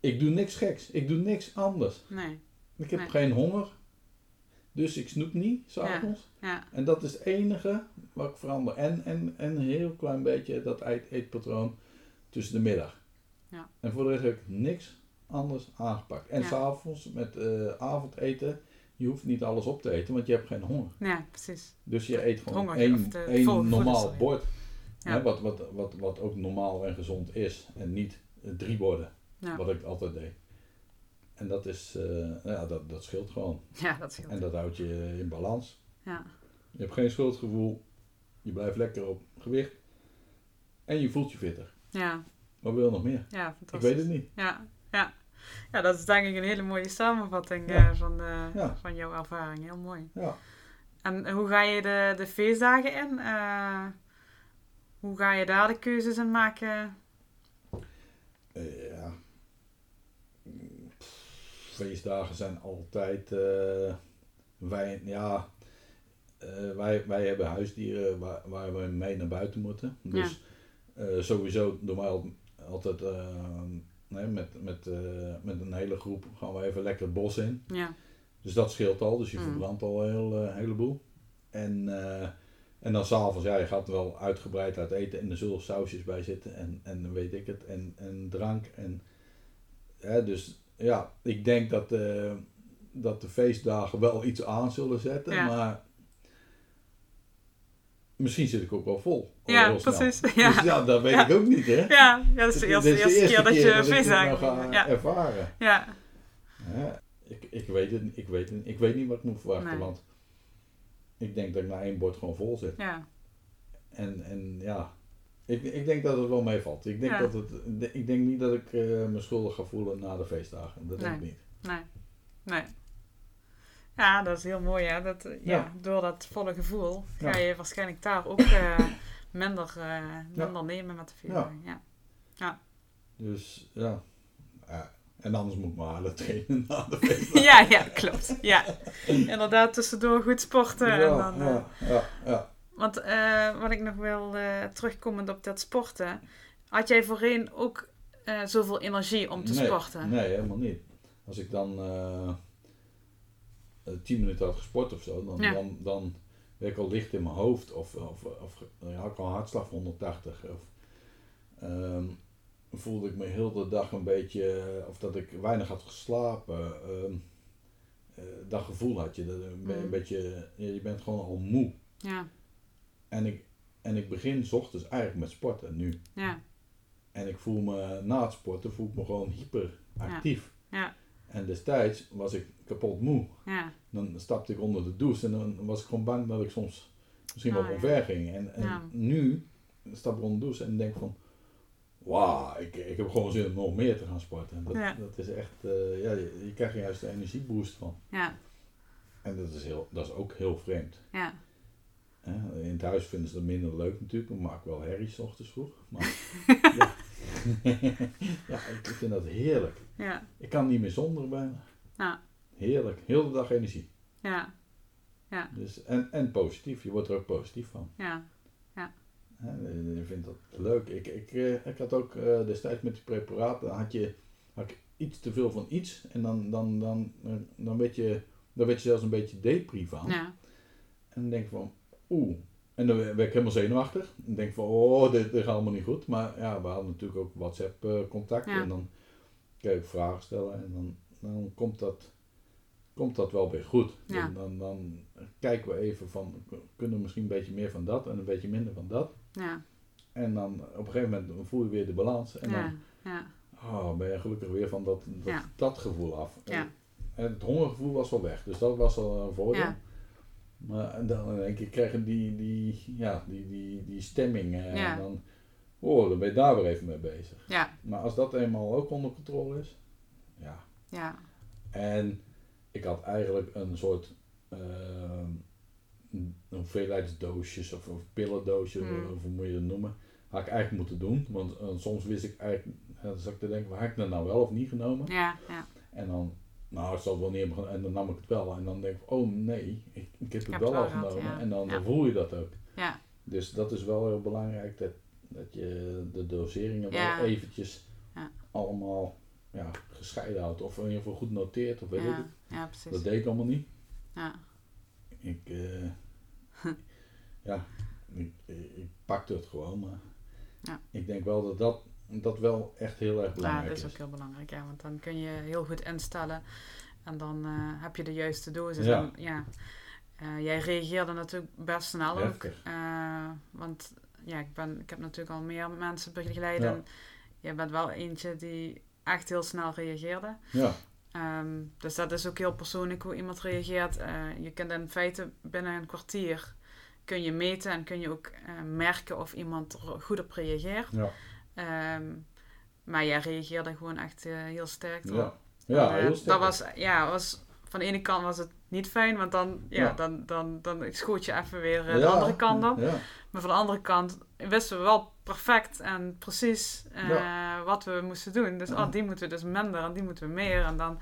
ik doe niks geks. Ik doe niks anders. Nee. Ik heb Nee. geen honger. Dus ik snoep niet, s'avonds. Ja. En dat is het enige wat ik verander. En, en, en een heel klein beetje dat eet, eetpatroon tussen de middag. Ja. En voor de rest heb ik niks anders aangepakt. En Ja. s'avonds met eh, avondeten, je hoeft niet alles op te eten, want je hebt geen honger. Ja, precies. Dus je eet gewoon Honger, één, één normaal ja. bord. Ja. Hè, wat, wat, wat, wat ook normaal en gezond is. En niet eh, drie borden, Ja. wat ik altijd deed. En dat, is, eh, ja, dat, dat scheelt gewoon. Ja, dat scheelt. En dat houdt je in balans. Ja. Je hebt geen schuldgevoel. Je blijft lekker op gewicht. En je voelt je fitter. Ja. Wat wil je nog meer? Ja, Ik fantastisch. weet het niet. Ja. Ja. Ja, dat is denk ik een hele mooie samenvatting Ja. eh, van, Ja. van jouw ervaring. Heel mooi. Ja. En hoe ga je de, de feestdagen in? Hoe ga je daar de keuzes in maken? Eh, ja. Feestdagen zijn altijd. eh, wij, ja, eh, wij, wij hebben huisdieren waar, waar we mee naar buiten moeten. Dus sowieso doen wij al- altijd. nee, met, met, met een hele groep gaan we even lekker het bos in. Ja. Dus dat scheelt al, dus je Mm. verbrandt al een heel, heleboel. En, eh, en dan s'avonds, ja, je gaat wel uitgebreid uit eten en er zullen sausjes bij zitten en, en dan weet ik het, en, en drank. En, hè, dus ja, ik denk dat, eh, dat de feestdagen wel iets aan zullen zetten, Ja. maar misschien zit ik ook wel vol. al Ja, precies. *laughs* Ja. Dus ja, dat weet Ja. ik ook niet, hè. Ja, ja, dat is de eerste, eerste, keer dat je feestdagen ga viert. Ja. ervaren. Ja. Ja, ik, ik, weet het, niet- ik, weet het, ik weet niet wat ik moet verwachten, Nee. want ik denk dat ik na één bord gewoon vol zit. Ja. En, en ja, ik, ik denk dat het wel meevalt. Ik denk, Ja. dat het, ik denk niet dat ik eh, me schuldig ga voelen na de feestdagen. Dat denk ik niet. Nee. Nee. Ja, dat is heel mooi, hè. Dat, eh, ja. Ja. door dat volle gevoel ga Ja. je waarschijnlijk daar ook eh, *laughs* minder, eh, minder nemen met de feestdagen. Ja. Dus ja. Ja. En anders moet ik trainen na de *laughs* feestdagen. Ja. ja, klopt. Ja. Inderdaad, tussendoor goed sporten. en ja, dan, eh, ja, ja, ja. Want eh, wat ik nog wil eh, terugkomend op dat sporten. Had jij voorheen ook eh, zoveel energie om te nee, sporten? Nee, helemaal niet. Als ik dan tien minuten had gesport of zo, dan, Ja. dan, dan werd ik al licht in mijn hoofd. Of, of, of ja, had ik al hartslag van 180. Of ehm, voelde ik me heel de dag een beetje, of dat ik weinig had geslapen. Ehm, eh, dat gevoel had je. Dat een, be- een Mm. beetje, je bent gewoon al moe. Ja, En ik, en ik begin 's ochtends eigenlijk met sporten nu. ja, En ik voel me na het sporten voel ik me gewoon hyperactief. ja, En destijds was ik kapot moe. ja, Dan stapte ik onder de douche en dan was ik gewoon bang dat ik soms misschien wel Oh, ja. omver ging. En, en nu stap ik onder de douche en denk van, wauw, ik, ik heb gewoon zin om nog meer te gaan sporten. En dat, Ja. dat is echt, eh, ja, je, je krijgt er juist een energieboost van. ja, En dat is, heel, dat is ook heel vreemd. ja? In het huis vinden ze dat minder leuk natuurlijk, ik maak wel herrie 's ochtends vroeg. Maar *laughs* ja. *laughs* ja, ik vind dat heerlijk. ja, Ik kan niet meer zonder bijna. Ja. Heerlijk, heel de dag energie. ja, Dus, en, en positief, je wordt er ook positief van. ja, Je vindt dat leuk. Ik, ik, eh, ik had ook eh, destijds met die preparaten, had je, had ik iets te veel van iets en dan, dan, dan, eh, dan, werd je, dan werd je zelfs een beetje depri van. ja, En dan denk ik van, oeh. En dan werd ik helemaal zenuwachtig. Dan denk ik van, oh, dit, dit gaat allemaal niet goed. Maar ja, we hadden natuurlijk ook WhatsApp eh, contact. Ja. En dan kan ik vragen stellen. En dan, dan komt, dat, komt dat wel weer goed. Ja. Dan, dan, dan kijken we even van, kunnen we misschien een beetje meer van dat en een beetje minder van dat. Ja, En dan op een gegeven moment voel je weer de balans. En ja, dan ja, oh, ben je gelukkig weer van dat, dat, dat gevoel af. Ja. En het hongergevoel was wel weg. Dus dat was al een voordeel. Ja. Maar en dan in één keer krijg je die, die, ja, die, die, die stemming. En dan, oh, dan ben je daar weer even mee bezig. ja, Maar als dat eenmaal ook onder controle is. Ja. ja, En ik had eigenlijk een soort ehm, hoeveelheidsdoosjes of, of pillendoosjes, of hoe moet je het noemen. Had ik eigenlijk moeten doen. Want eh, soms wist ik eigenlijk, ja, dan zat ik te denken, heb ik dat nou wel of niet genomen? ja, ja, En dan, nou, het zal wel niet hebben. En dan nam ik het wel. En dan denk ik, oh nee, ik, ik heb het wel het al genomen. ja. En dan, voel je dat ook. ja, Dus dat is wel heel belangrijk, dat, dat je de doseringen wel eventjes Ja. allemaal ja, gescheiden houdt. Of in ieder geval goed noteert, of weet ik ja, het. ja, precies. Dat deed ik allemaal niet. Ja, Ik, eh, *laughs* ja, ik, ik pakte het gewoon, maar Ja. ik denk wel dat dat, dat wel echt heel erg ja, belangrijk dat is ook heel belangrijk, ja, want dan kun je heel goed instellen en dan eh, heb je de juiste dosis. Ja. En, ja. Eh, jij reageerde natuurlijk best snel ook, eh, want ja, ik, ben, ik heb natuurlijk al meer mensen begeleid Ja. en jij bent wel eentje die echt heel snel reageerde. Ja, Ehm, dus dat is ook heel persoonlijk hoe iemand reageert. Eh, je kunt in feite binnen een kwartier kun je meten en kun je ook eh, merken of iemand er goed op reageert. ja, Ehm, maar jij reageerde gewoon echt eh, heel sterk erop. ja. Ja, heel sterk. Dat was, ja, was, van de ene kant was het niet fijn, want dan, ja, Ja. dan, dan, dan schoot je even weer eh, de Ja, andere kant op. Ja, Maar van de andere kant wisten we wel perfect en precies eh, wat we moesten doen. Dus oh, die moeten we dus minder en die moeten we meer. En dan,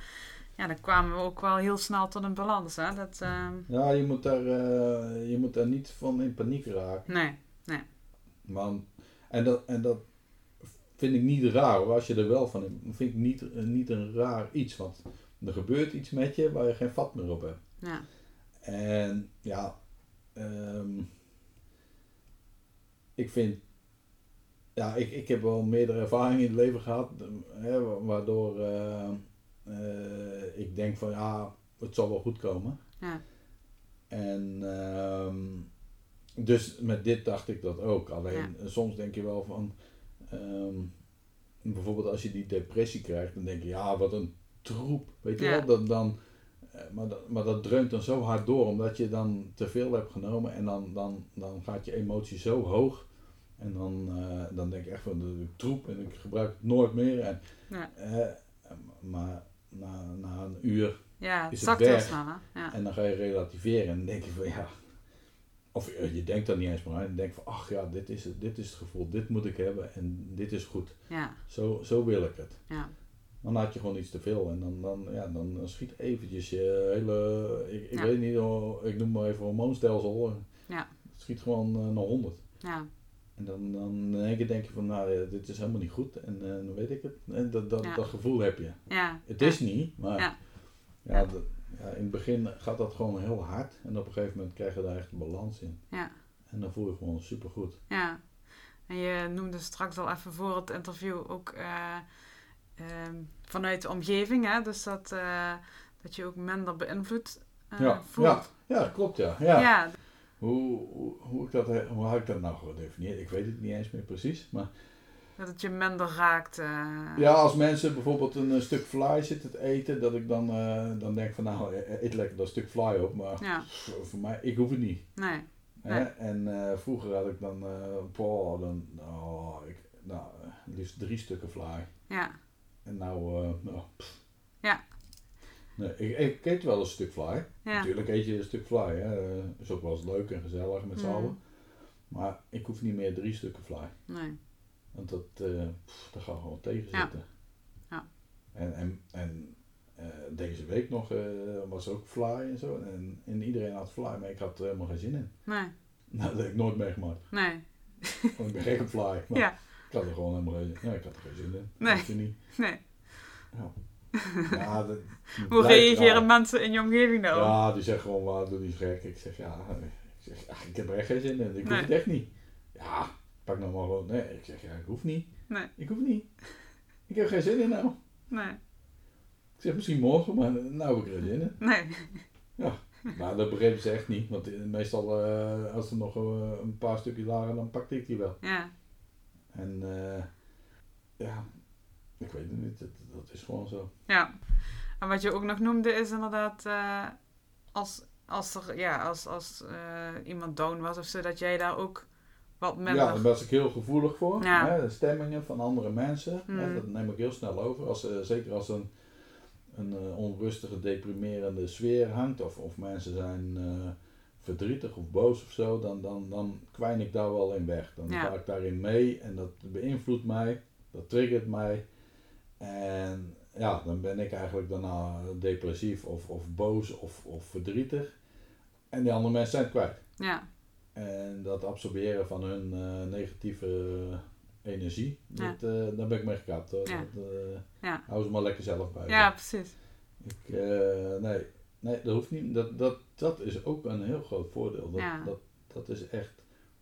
ja, dan kwamen we ook wel heel snel tot een balans. Hè? Dat, ehm, ja je, moet daar, eh, je moet daar niet van in paniek raken. nee, Man, en, dat, en dat vind ik niet raar hoor. Als je er wel van in- vind ik niet, niet een raar iets. Want er gebeurt iets met je waar je geen vat meer op hebt. ja, En ja, ehm, ik vind, ja, ik, ik heb wel meerdere ervaringen in het leven gehad, eh, hè, wa- waardoor eh, eh, ik denk van ja, het zal wel goed komen. ja, En ehm, dus met dit dacht ik dat ook. Alleen Ja. soms denk je wel van, ehm, bijvoorbeeld als je die depressie krijgt, dan denk je ja, wat een troep. Weet je Ja. wel, dat, dan, eh, maar, dat, maar dat dreunt dan zo hard door, omdat je dan te veel hebt genomen en dan, dan, dan gaat je emotie zo hoog. En dan, eh, dan denk ik echt van de troep en ik gebruik het nooit meer. En, ja. eh, maar na, na een uur ja Is het weg? snel. Ja, en dan ga je relativeren en dan denk je van ja. Of je denkt dan niet eens meer aan. Je denkt van ach ja, dit is, het, dit is het gevoel. Dit moet ik hebben en dit is goed. ja, Zo, zo wil ik het. ja, Dan had je gewoon iets te veel en dan, dan, ja, dan schiet eventjes je hele, ik, ik Ja. weet niet, oh, ik noem maar even hormoonstelsel. Ja. Het schiet gewoon eh, naar 100. ja, En dan, dan in één keer denk je van nou ja, dit is helemaal niet goed en eh, dan weet ik het. En dat, dat, Ja. dat gevoel heb je. ja. Het is niet, maar Ja. ja. dat- ja, in het begin gaat dat gewoon heel hard. En op een gegeven moment krijg je daar echt een balans in. Ja. En dan voel je gewoon supergoed. Ja. En je noemde straks al even voor het interview ook eh, ehm, vanuit de omgeving, hè? Dus dat, eh, dat je ook minder beïnvloed eh, Ja, voelt. Ja, klopt ja. ja. ja. Hoe, hoe, hoe, ik dat, he- hoe had ik dat nou gedefinieerd? Ik weet het niet eens meer precies. Maar Dat het je minder raakt. eh. ja, als mensen bijvoorbeeld een, eh, stuk fly zitten te eten, dat ik dan, eh, dan denk van nou, eh, eet lekker dat stuk fly op. Maar Ja, voor, voor mij, ik hoef het niet. nee. En eh, vroeger had ik dan, eh boah, dan oh, ik, nou, eh, liefst drie stukken fly. Ja, En nou, eh, nou pff. Ja. Nee, ik, ik eet wel een stuk fly. ja. Natuurlijk eet je een stuk fly. Hè. Eh, is ook wel eens leuk en gezellig met z'n Mm. allen. Maar ik hoef niet meer drie stukken fly. Nee. Want dat, eh pff, daar gaan we gewoon tegen Ja. zitten. Ja. En, en, en eh, deze week nog eh, was ook fly en zo. En, en iedereen had fly, maar ik had er helemaal geen zin in. Nee. Nou, *laughs* dat heb ik nooit meegemaakt. Nee. Want ik ben gek op fly. Maar Ja. *laughs* Ik had er gewoon helemaal geen, ja, ik had er geen zin in. Nee. Hoefde niet. Nee. Ja. *laughs* Ja, dat, Hoe reageren mensen in je omgeving nou? Ja, die zeggen gewoon, waar, doe niet gek. Ik zeg, ja, ik, zeg, ja, ik heb er echt geen zin in. Ik Nee. hoef het echt niet. Ja, pak nou maar gewoon. Nee, ik zeg, ja, ik hoef niet. Nee. Ik hoef niet. Ik heb geen zin in nou. Nee. Ik zeg misschien morgen, maar nou heb ik er geen zin in. Nee. Maar dat begrepen ze echt niet. Want meestal, eh, als er nog eh, een paar stukjes lagen, dan pakte ik die wel. Ja. En eh, ja, ik weet het niet. Dat, dat is gewoon zo. Ja. En wat je ook nog noemde is inderdaad eh, als, als er ja, als, als eh, iemand down was of zo, dat jij daar ook wat minder. Ja, daar was ik heel gevoelig voor. Ja. Hè, de stemmingen van andere mensen. Hè, Mm. dat neem ik heel snel over. Als, zeker als een, een onrustige, deprimerende sfeer hangt. Of, of mensen zijn verdrietig of boos of zo. Dan, dan, dan kwijn ik daar wel in weg. Dan Ja. ga ik daarin mee. En dat beïnvloedt mij. Dat triggert mij. En ja, dan ben ik eigenlijk daarna depressief of, of boos of, of verdrietig. En die andere mensen zijn het kwijt. Ja. En dat absorberen van hun eh, negatieve energie, Ja. dat, eh, daar ben ik mee gekapt. Ja. Dat, eh, Ja. hou ze maar lekker zelf bij. ja, precies. Ik, nee, nee, dat hoeft niet. Dat, dat, dat is ook een heel groot voordeel. Dat, Ja. dat, dat is echt,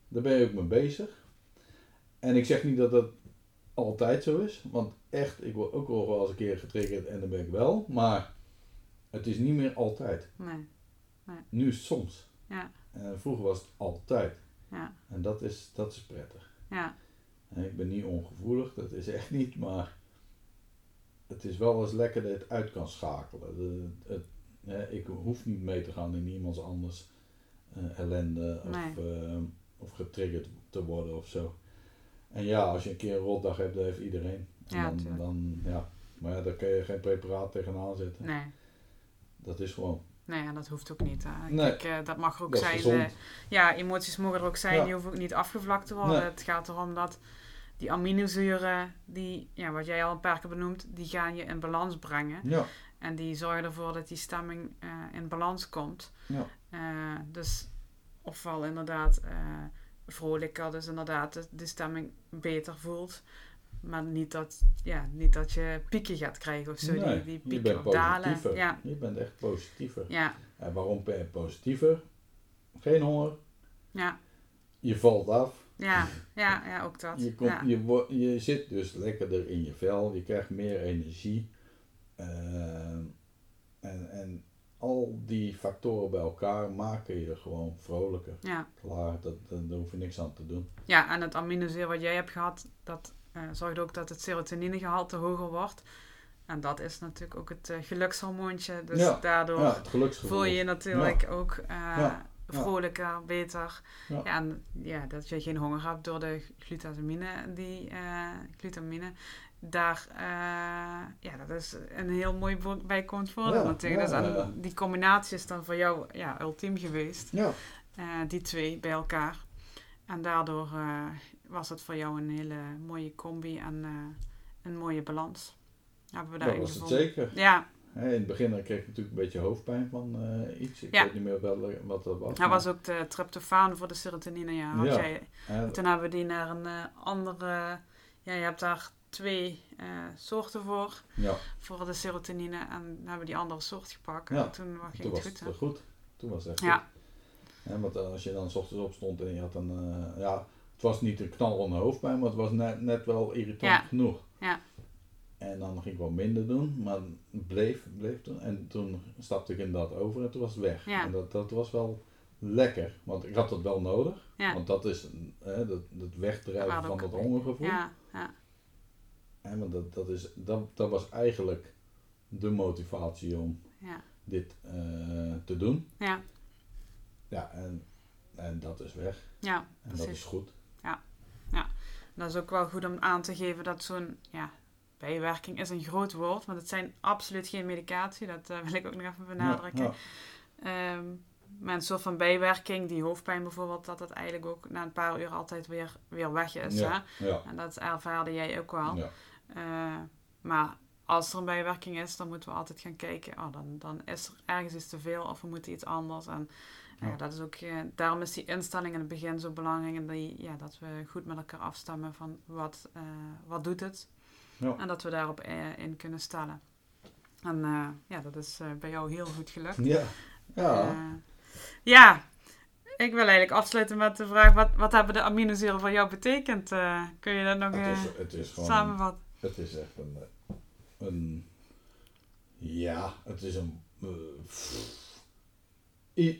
daar ben je ook mee bezig. En ik zeg niet dat dat altijd zo is, want echt, ik word ook wel eens een keer getriggerd en dan ben ik wel, maar het is niet meer altijd. Nee. Nu is het soms. Ja. En vroeger was het altijd. Ja. En dat is, dat is prettig. Ja. En ik ben niet ongevoelig, dat is echt niet, maar het is wel eens lekker dat je het uit kan schakelen. De, het, ik hoef niet mee te gaan in iemands anders eh, ellende of, Nee. eh, of getriggerd te worden of zo. En ja, als je een keer een rotdag hebt, dat heeft iedereen. En Ja, dan, dan, ja. Maar ja, daar kun je geen preparaat tegenaan zetten. Nee. Dat is gewoon. Nee, ja, dat hoeft ook niet. Nee. Kijk, eh, dat mag er ook Dat zijn. eh, ja, emoties mogen er ook zijn. Ja. Die hoeven ook niet afgevlakt te worden. Nee. Het gaat erom dat die aminozuren, die, ja, wat jij al een paar keer benoemt, die gaan je in balans brengen. Ja, En die zorgen ervoor dat die stemming eh, in balans komt. ja. Eh, dus ofwel inderdaad eh, vrolijker, dus inderdaad de, de stemming beter voelt. Maar niet dat, ja, niet dat je pieken gaat krijgen of zo. Nee, die, die je pieken bent of dalen. Ja, Je bent echt positiever. ja, En waarom ben je positiever? Geen honger, ja, je valt af, ja, ja, ja, ook dat. je, komt, ja. je, je zit dus lekkerder in je vel, je krijgt meer energie. Ehm, en, en al die factoren bij elkaar maken je gewoon vrolijker. Ja. Klaar, dat, dat, daar hoef je niks aan te doen. ja, en het aminozuur wat jij hebt gehad, dat eh, zorgt ook dat het serotoninegehalte hoger wordt. En dat is natuurlijk ook het eh, gelukshormoontje. Dus Ja, daardoor Ja, voel je je natuurlijk ook eh, vrolijker, beter. Ja. En ja, dat je geen honger hebt door de glutamine, die glutamine. Daar, eh, ja, dat is een heel mooi bijkomend voordeel Ja, natuurlijk. ja, dus, ja. die combinatie is dan voor jou ja, ultiem geweest. Ja, Eh, die twee bij elkaar. En daardoor eh, was het voor jou een hele mooie combi en een mooie balans. Hebben we dat daarin was het gevonden. zeker. Ja, in het begin kreeg ik natuurlijk een beetje hoofdpijn van iets. Ik weet niet meer wel, wat dat was. dat was ook de tryptofaan voor de serotonine. Ja, had. Jij, toen hebben we die naar een andere... Ja, je hebt daar twee eh, soorten voor. Ja, Voor de serotonine. En dan hebben we die andere soort gepakt. Ja, En toen ging toen was het goed. goed. Toen was het echt Ja. goed. Want eh, als je dan s ochtends opstond en je had een, eh, ja, het was niet een knal hoofdpijn, maar het was net, net wel irritant Ja. genoeg. Ja. En dan ging ik wel minder doen, maar bleef, bleef toen. En toen stapte ik inderdaad over en toen was het weg. Ja. En dat, dat was wel lekker, want ik had dat wel nodig. Ja. Want dat is hè, dat, het wegdrijven van dat hongergevoel. Ja, ja, Hè, want dat, dat, is, dat, dat was eigenlijk de motivatie om ja, dit eh, te doen. ja, Ja, en, en dat is weg. ja, En dat is goed. Dat is ook wel goed om aan te geven dat zo'n ja, bijwerking is een groot woord, want het zijn absoluut geen medicatie. Dat eh, *laughs* wil ik ook nog even benadrukken. Ja, Ehm, maar een soort van bijwerking, die hoofdpijn bijvoorbeeld, dat het eigenlijk ook na een paar uur altijd weer, weer weg is. ja, Hè? ja, En dat ervaarde jij ook wel. ja, Eh, maar als er een bijwerking is, dan moeten we altijd gaan kijken. Oh, dan, dan is er ergens iets te veel of we moeten iets anders. En ja. Ja. dat is ook, eh, daarom is die instelling in het begin zo belangrijk. En die, ja, dat we goed met elkaar afstemmen van wat, eh, wat doet het. Ja. En dat we daarop eh, in kunnen stellen. En eh, ja, dat is eh, bij jou heel goed gelukt. ja. Ja, Eh, ja, ik wil eigenlijk afsluiten met de vraag: wat, wat hebben de aminozuren voor jou betekend? Eh, kun je dat nog het, eh, is, het is gewoon... samenvatten? Het is echt een... eh, een ja, het is een... eh,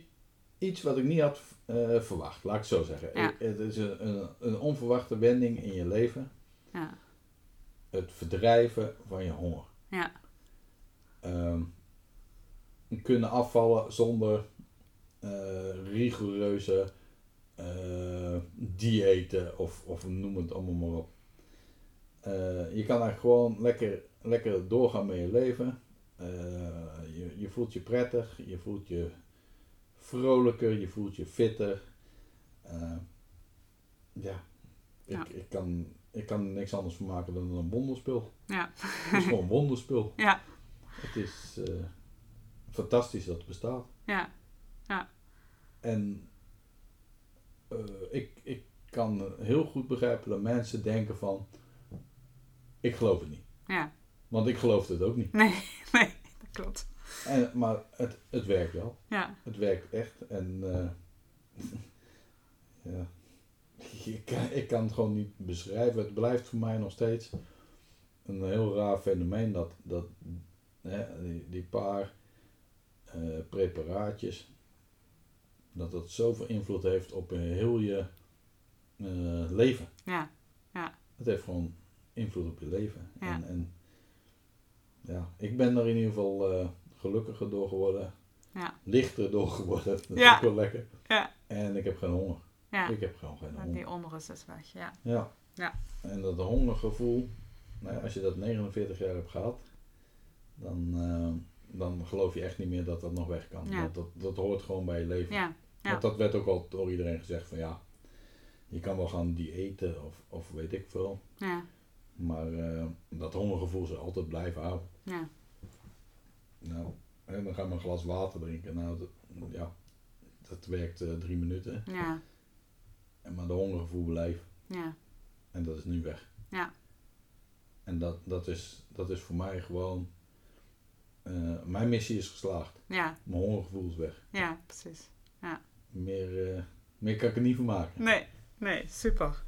iets wat ik niet had eh, verwacht, laat ik het zo zeggen. Ja. Het is een, een, een onverwachte wending in je leven. Ja, Het verdrijven van je honger. ja, Ehm, kunnen afvallen zonder rigoureuze eh, diëten of, of noem het allemaal maar op. Eh, je kan eigenlijk gewoon lekker, lekker doorgaan met je leven. Eh, je, je voelt je prettig, je voelt je vrolijker, je voelt je fitter. Eh, ja, ik, Ja. Ik, kan, ik kan er niks anders van maken dan een wonderspul. ja, Het is gewoon een wonderspul. *laughs* ja, Het is fantastisch dat het bestaat. ja, En eh, ik, ik kan heel goed begrijpen dat mensen denken van, ik geloof het niet. ja. Want ik geloofde het ook niet. Nee, *laughs* nee, dat klopt. En, maar het, het werkt wel. Ja, Het werkt echt. En eh, *laughs* ja, ik kan, ik kan het gewoon niet beschrijven. Het blijft voor mij nog steeds een heel raar fenomeen dat, dat hè, die, die paar eh, preparaatjes, dat dat zoveel invloed heeft op heel je eh, leven. ja, Het heeft gewoon invloed op je leven. Ja. En, en ja, ik ben er in ieder geval eh, gelukkiger door geworden. Ja. Lichter door geworden. *laughs* Dat is Ja. ook wel lekker. Ja. En ik heb geen honger. ja. Ik heb gewoon geen En honger. die onrust is weg, ja. Ja. Ja. En dat hongergevoel, nou ja, als je dat 49 jaar hebt gehad, dan, eh, dan geloof je echt niet meer dat dat nog weg kan. Dat, dat, dat hoort gewoon bij je leven. Ja. Want dat werd ook al door iedereen gezegd van ja, je kan wel gaan diëten of, of weet ik veel. ja, Maar eh, dat hongergevoel zal altijd blijven houden. ja, Nou, en dan ga maar een glas water drinken. Nou, dat, ja, dat werkt eh, drie minuten. ja, En maar de hongergevoel blijft. ja, En dat is nu weg. Ja. En dat, dat, is, dat is voor mij gewoon... eh, mijn missie is geslaagd. ja, Mijn hongergevoel is weg. ja, precies. Meer, eh, meer kan ik er niet van maken. Nee, nee, super.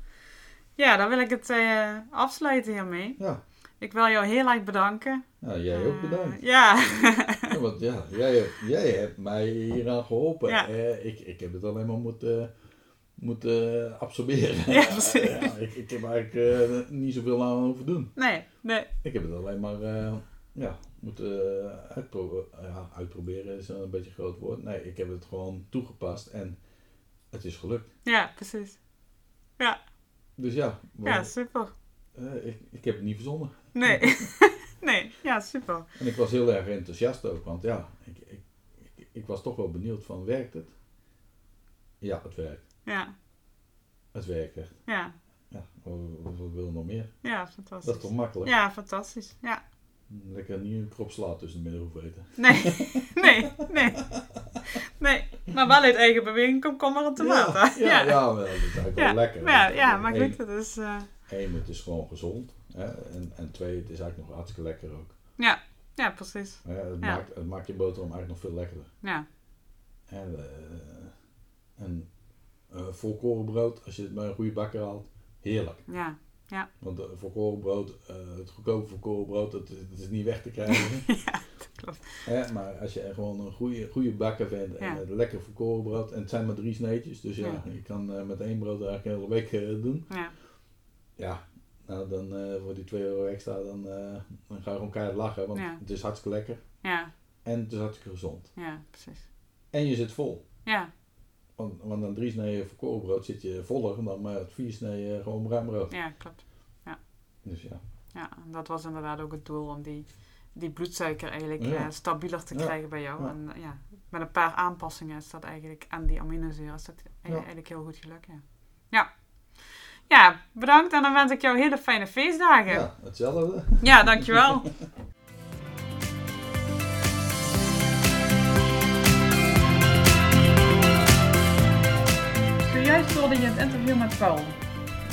Ja, dan wil ik het eh, afsluiten hiermee. Ja, Ik wil jou heel erg bedanken. ja jij ook Eh, bedankt. ja, Ja, want ja, jij, hebt- jij hebt mij hieraan geholpen. Ja. Eh, ik, ik heb het alleen maar moeten, moeten absorberen. *laughs* Ja, precies. Ja, ik, ik heb eigenlijk niet zoveel aan hoeven doen. nee, nee, Ik heb het alleen maar ja, moeten uitpro ja, uitproberen. is een beetje een groot woord. Nee, ik heb het gewoon toegepast en het is gelukt. ja, precies. Dus ja, Ja, super. eh, ik, ik heb het niet verzonnen. Nee, *laughs* nee, ja, super. En ik was heel erg enthousiast ook, want ja, ik, ik, ik, ik was toch wel benieuwd van werkt het? Ja, het werkt. Ja, Het werkt echt. ja, Ja, wat, wil nog meer? ja, Dat fantastisch. is toch makkelijk? Ja, fantastisch. Ja. Lekker niet een krop sla tussen de midden hoeven eten. Nee, *laughs* nee, nee. Maar wel uit eigen beweging komkommer en tomaten. Ja, ja, ja, wel, dat is eigenlijk Ja, wel lekker. Ja, Want, ja, eh, maar goed, dat is... eh, één, het is gewoon gezond. Hè? En, en twee, het is eigenlijk nog hartstikke lekker ook. Ja, ja precies. Hè? Het, Ja. maakt, het maakt je boterham eigenlijk nog veel lekkerder. Ja, En, eh, en eh, volkorenbrood, als je het bij een goede bakker haalt, heerlijk. ja, Want uh, volkorenbrood, eh, het goedkope volkorenbrood, dat, dat is niet weg te krijgen. *laughs* dat klopt. Hè, maar als je gewoon een goede, goede bakker vindt en Ja. lekker volkorenbrood, en het zijn maar drie sneetjes, dus ja, Ja. je kan eh, met één brood eigenlijk een hele week eh, doen. Ja, Ja, nou dan eh, voor die 2 euro extra, dan, dan ga je gewoon keihard lachen, want Ja. het is hartstikke lekker ja, en het is hartstikke gezond. ja, precies. En je zit vol. Ja, Want, want aan drie sneden volkorenbrood zit je voller dan met vier sneden gewoon bruin brood. ja, klopt. Dus ja. Ja, en dat was inderdaad ook het doel om die, die bloedsuiker eigenlijk Ja. eh, stabieler te krijgen bij jou. En eh, ja, met een paar aanpassingen is dat eigenlijk, en die aminozuren, is dat e- eigenlijk heel goed gelukt. Ja. ja. Ja, bedankt en dan wens ik jou hele fijne feestdagen. ja, hetzelfde. Ja, dankjewel. *laughs* Zojuist hoorde je het interview met Paul.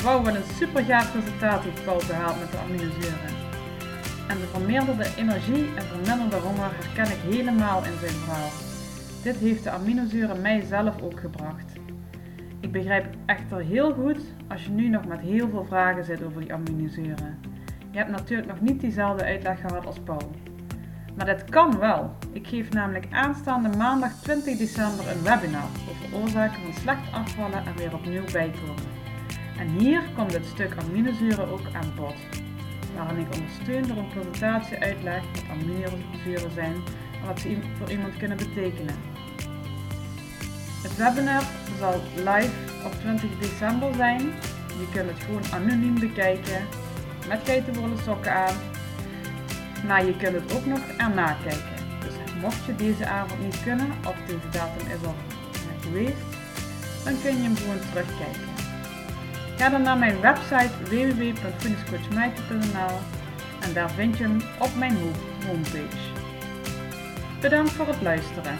Wauw, wat een super gaaf resultaat heeft Paul behaald met de aminozuren. En de vermeerderde energie en verminderde honger herken ik helemaal in zijn verhaal. Dit heeft de aminozuren mij zelf ook gebracht. Ik begrijp echter heel goed als je nu nog met heel veel vragen zit over die aminozuren. Je hebt natuurlijk nog niet diezelfde uitleg gehad als Paul. Maar dit kan wel. Ik geef namelijk aanstaande maandag 20 december een webinar over oorzaken van slecht afvallen en weer opnieuw bijkomen. En hier komt het stuk aminozuren ook aan bod, waarin ik ondersteund door een presentatie uitleg wat aminozuren zijn en wat ze voor iemand kunnen betekenen. Het webinar zal live op 20 december zijn. Je kunt het gewoon anoniem bekijken, met geitenwolle sokken aan. Maar je kunt het ook nog erna kijken. Dus mocht je deze avond niet kunnen, of deze datum is al geweest, dan kun je hem gewoon terugkijken. Ga dan naar mijn website www.fitnesscoachmijke.nl en daar vind je hem op mijn ho- homepage. Bedankt voor het luisteren.